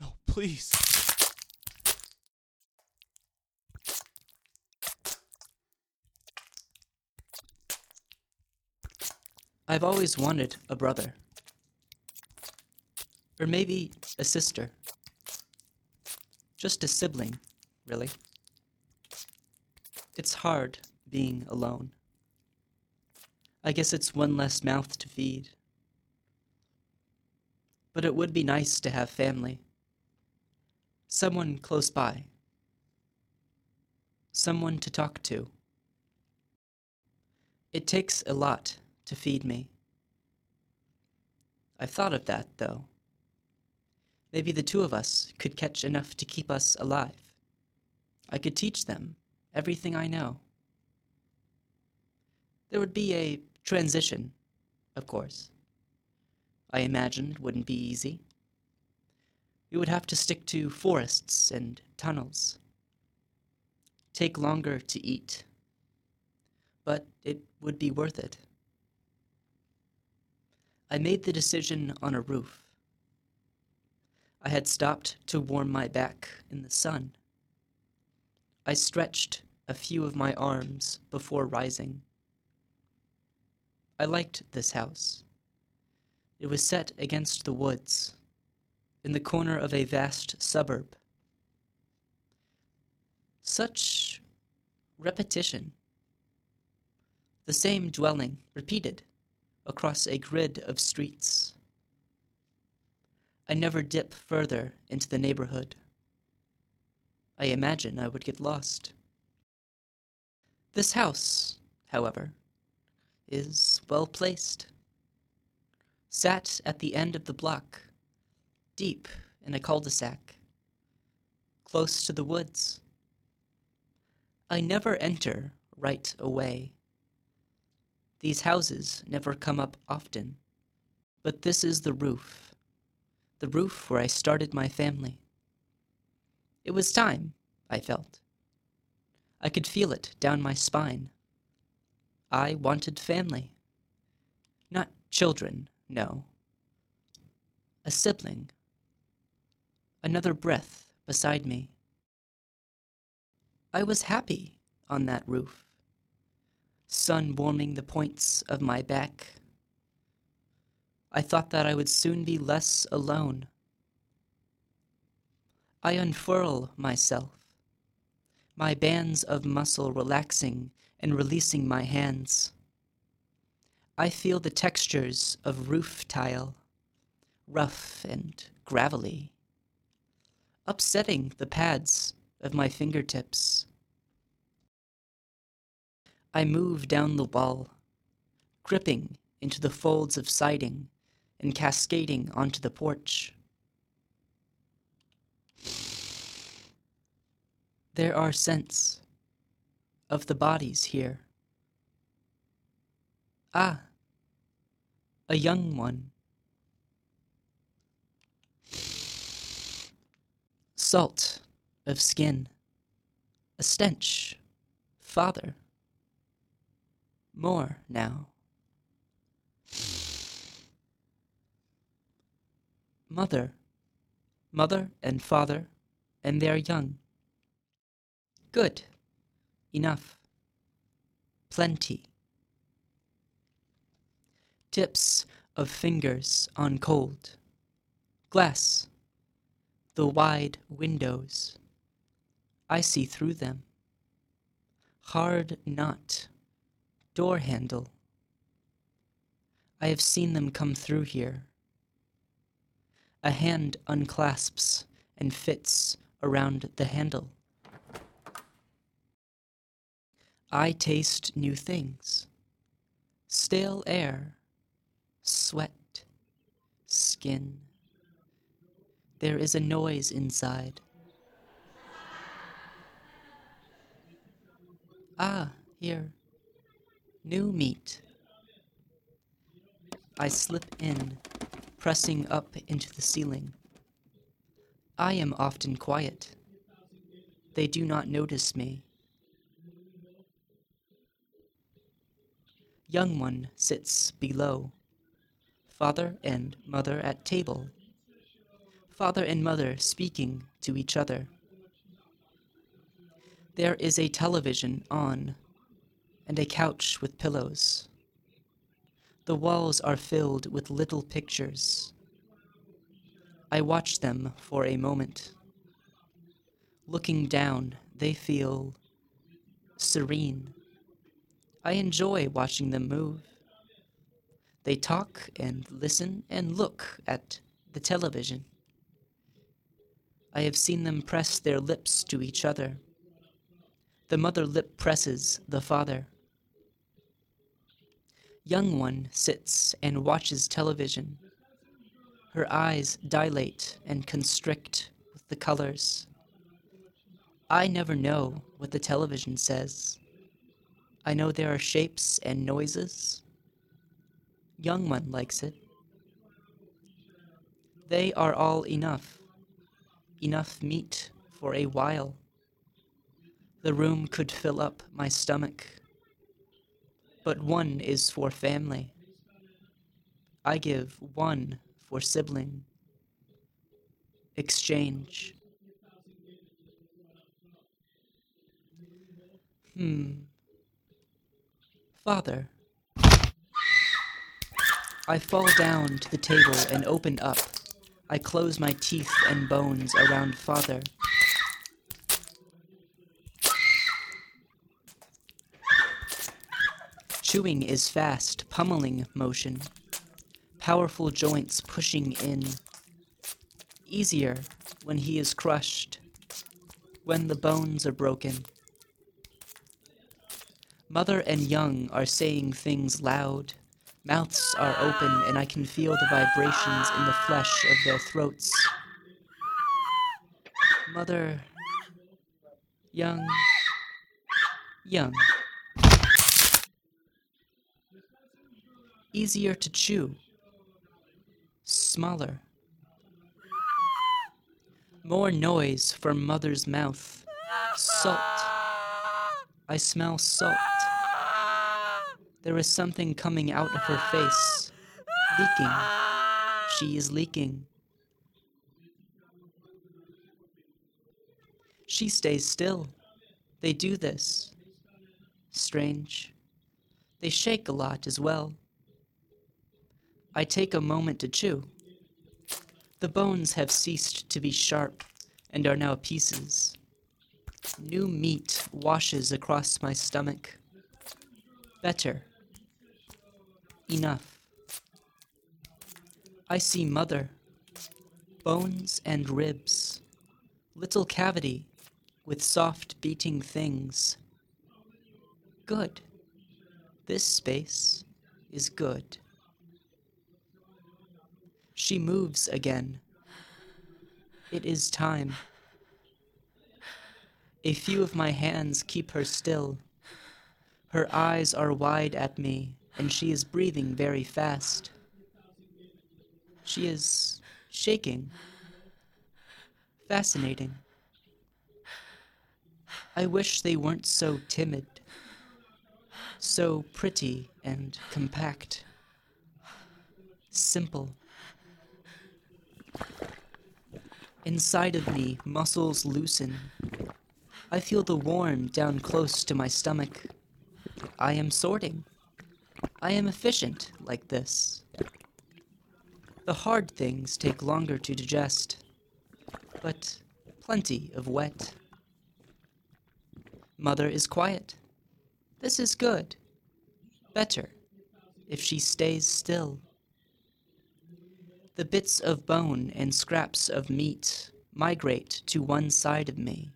No. Please. I've always wanted a brother. Or maybe a sister. Just a sibling, really. It's hard being alone. I guess it's one less mouth to feed. But it would be nice to have family. Someone close by. Someone to talk to. It takes a lot to feed me. I've thought of that, though. Maybe the two of us could catch enough to keep us alive. I could teach them everything I know. There would be a transition, of course. I imagine it wouldn't be easy. We would have to stick to forests and tunnels. Take longer to eat. But it would be worth it. I made the decision on a roof. I had stopped to warm my back in the sun. I stretched a few of my arms before rising. I liked this house. It was set against the woods, in the corner of a vast suburb. Such repetition. The same dwelling repeated across a grid of streets. I never dip further into the neighborhood. I imagine I would get lost. This house, however, is well placed. Sat at the end of the block, deep in a cul de sac, close to the woods. I never enter right away. These houses never come up often, but this is the roof, the roof where I started my family. It was time, I felt. I could feel it down my spine. I wanted family. Not children, no. A sibling. Another breath beside me. I was happy on that roof sun warming the points of my back. I thought that I would soon be less alone. I unfurl myself, my bands of muscle relaxing and releasing my hands. I feel the textures of roof tile, rough and gravelly, upsetting the pads of my fingertips. I move down the wall, gripping into the folds of siding and cascading onto the porch. There are scents of the bodies here. Ah, a young mm. one. Salt of skin, a stench, father more now. Mother, mother and father, and they are young. Good, enough, plenty. Tips of fingers on cold, glass, the wide windows. I see through them. Hard knot door handle. I have seen them come through here. A hand unclasps and fits around the handle. I taste new things stale air, sweat, skin. There is a noise inside. Ah, here new meat. I slip in, pressing up into the ceiling. I am often quiet. They do not notice me. Young one sits below. Father and mother at table. Father and mother speaking to each other. There is a television on and a couch with pillows. The walls are filled with little pictures. I watch them for a moment. Looking down, they feel serene. I enjoy watching them move. They talk and listen and look at the television. I have seen them press their lips to each other. The mother lip presses the father. Young one sits and watches television. Her eyes dilate and constrict with the colors. I never know what the television says. I know there are shapes and noises. Young one likes it. They are all enough. Enough meat for a while. The room could fill up my stomach. But one is for family. I give one for sibling. Exchange. Hmm. Father. I fall down to the table and open up. I close my teeth and bones around father. Chewing is fast, pummeling motion. Powerful joints pushing in. Easier when he is crushed. When the bones are broken. Mother and young are saying things loud. Mouths are open, and I can feel the vibrations in the flesh of their throats. Mother. Young. Young. Easier to chew. Smaller. More noise from mother's mouth. Salt. I smell salt. There is something coming out of her face. Leaking. She is leaking. She stays still. They do this. Strange. They shake a lot as well. I take a moment to chew. The bones have ceased to be sharp and are now pieces. New meat washes across my stomach. Better enough. I see mother, bones and ribs, little cavity with soft beating things. Good. This space is good. She moves again. It is time. A few of my hands keep her still. Her eyes are wide at me and she is breathing very fast. She is shaking. Fascinating. I wish they weren't so timid, so pretty and compact, simple. Inside of me, muscles loosen. I feel the warm down close to my stomach. I am sorting. I am efficient like this. The hard things take longer to digest, but plenty of wet. Mother is quiet. This is good. Better if she stays still. The bits of bone and scraps of meat migrate to one side of me.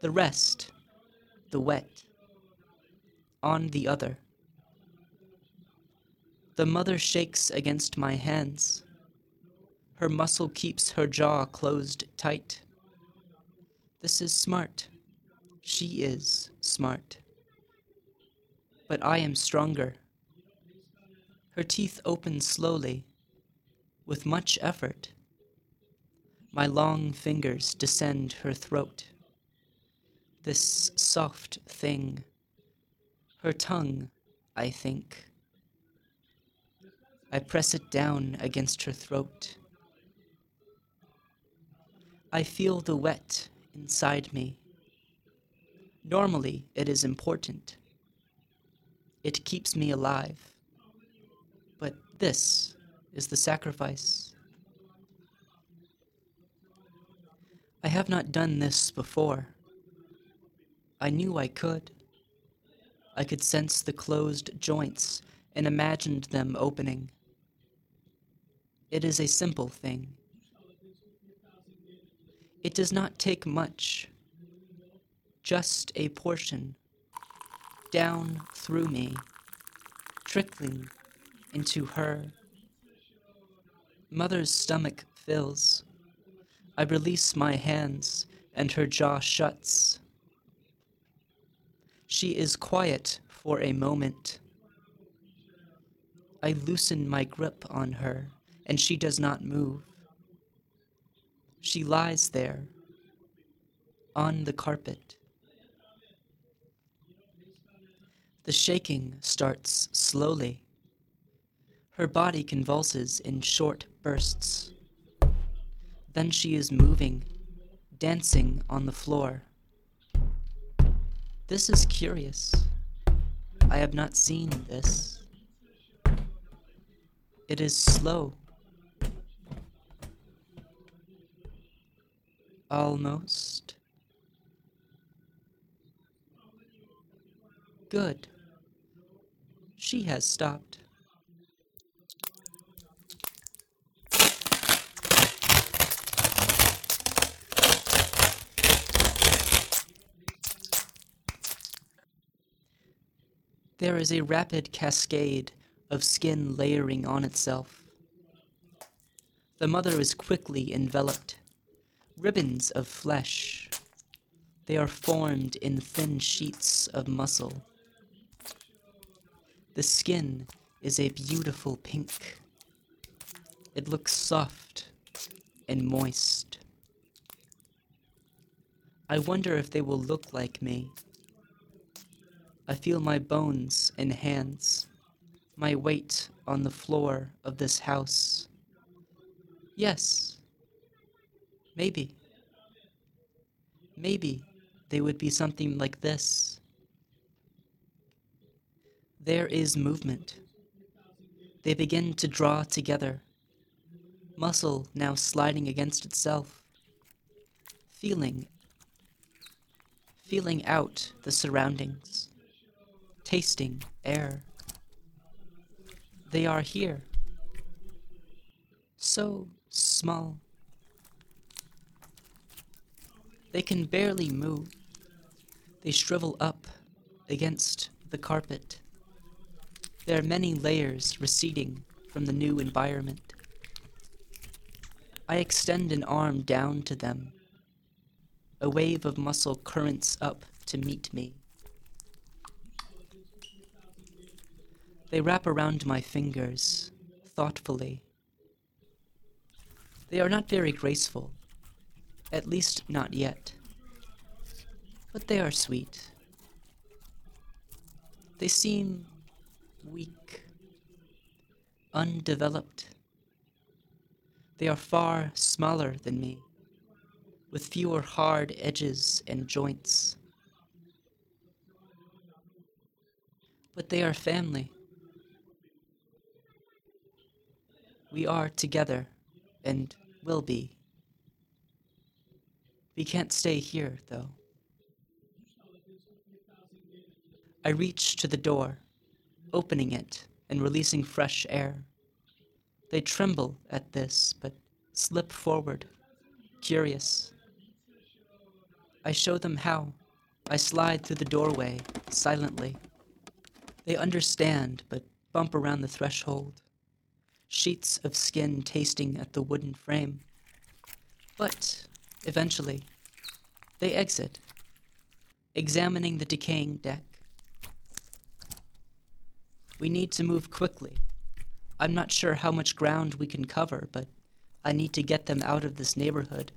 The rest, the wet, on the other. The mother shakes against my hands. Her muscle keeps her jaw closed tight. This is smart. She is smart. But I am stronger. Her teeth open slowly, with much effort. My long fingers descend her throat. This soft thing. Her tongue, I think. I press it down against her throat. I feel the wet inside me. Normally, it is important. It keeps me alive. But this is the sacrifice. I have not done this before. I knew I could. I could sense the closed joints and imagined them opening. It is a simple thing. It does not take much, just a portion, down through me, trickling into her. Mother's stomach fills. I release my hands, and her jaw shuts. She is quiet for a moment. I loosen my grip on her, and she does not move. She lies there, on the carpet. The shaking starts slowly. Her body convulses in short bursts. Then she is moving, dancing on the floor. This is curious. I have not seen this. It is slow. Almost. Good. She has stopped. There is a rapid cascade of skin layering on itself. The mother is quickly enveloped. Ribbons of flesh. They are formed in thin sheets of muscle. The skin is a beautiful pink. It looks soft and moist. I wonder if they will look like me. I feel my bones and hands, my weight on the floor of this house. Yes, maybe. Maybe they would be something like this. There is movement. They begin to draw together, muscle now sliding against itself, feeling, feeling out the surroundings tasting air. They are here. So small. They can barely move. They shrivel up against the carpet. There are many layers receding from the new environment. I extend an arm down to them. A wave of muscle currents up to meet me. They wrap around my fingers, thoughtfully. They are not very graceful, at least not yet. But they are sweet. They seem weak, undeveloped. They are far smaller than me, with fewer hard edges and joints. But they are family. We are together, and will be. We can't stay here, though. I reach to the door, opening it and releasing fresh air. They tremble at this, but slip forward, curious. I show them how. I slide through the doorway, silently. They understand, but bump around the threshold sheets of skin tasting at the wooden frame. But, eventually, they exit, examining the decaying deck. We need to move quickly. I'm not sure how much ground we can cover, but I need to get them out of this neighborhood.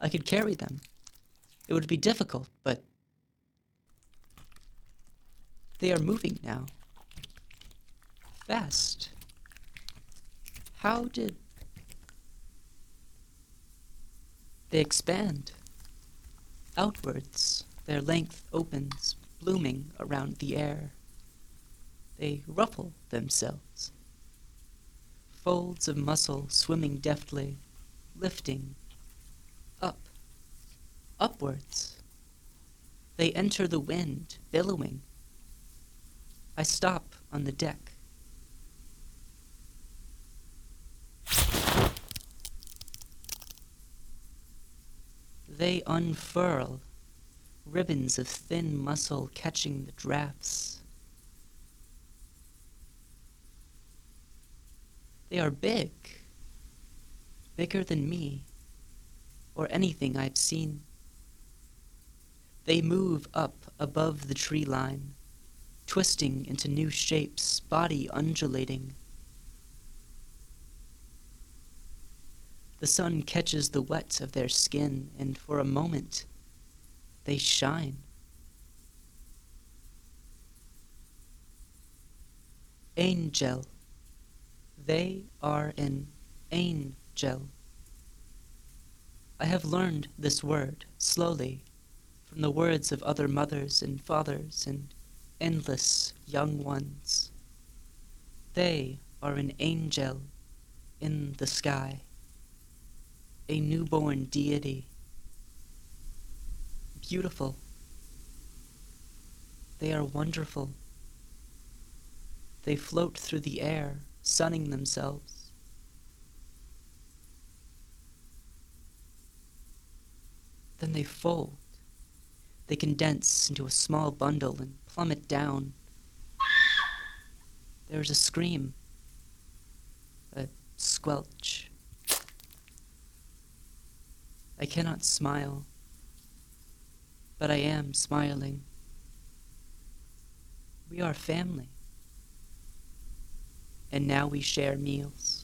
I could carry them. It would be difficult, but they are moving now. Fast. How did They expand. Outwards, their length opens, blooming around the air. They ruffle themselves. Folds of muscle swimming deftly, lifting, up, upwards. They enter the wind, billowing. I stop on the deck. They unfurl, ribbons of thin muscle catching the drafts. They are big, bigger than me, or anything I've seen. They move up above the tree line, twisting into new shapes, body undulating. The sun catches the wet of their skin, and for a moment they shine. Angel. They are an angel. I have learned this word slowly from the words of other mothers and fathers and endless young ones. They are an angel in the sky, a newborn deity. Beautiful. They are wonderful. They float through the air, sunning themselves. Then they fold. They condense into a small bundle and plummet down. There is a scream, a squelch. I cannot smile, but I am smiling. We are family, and now we share meals.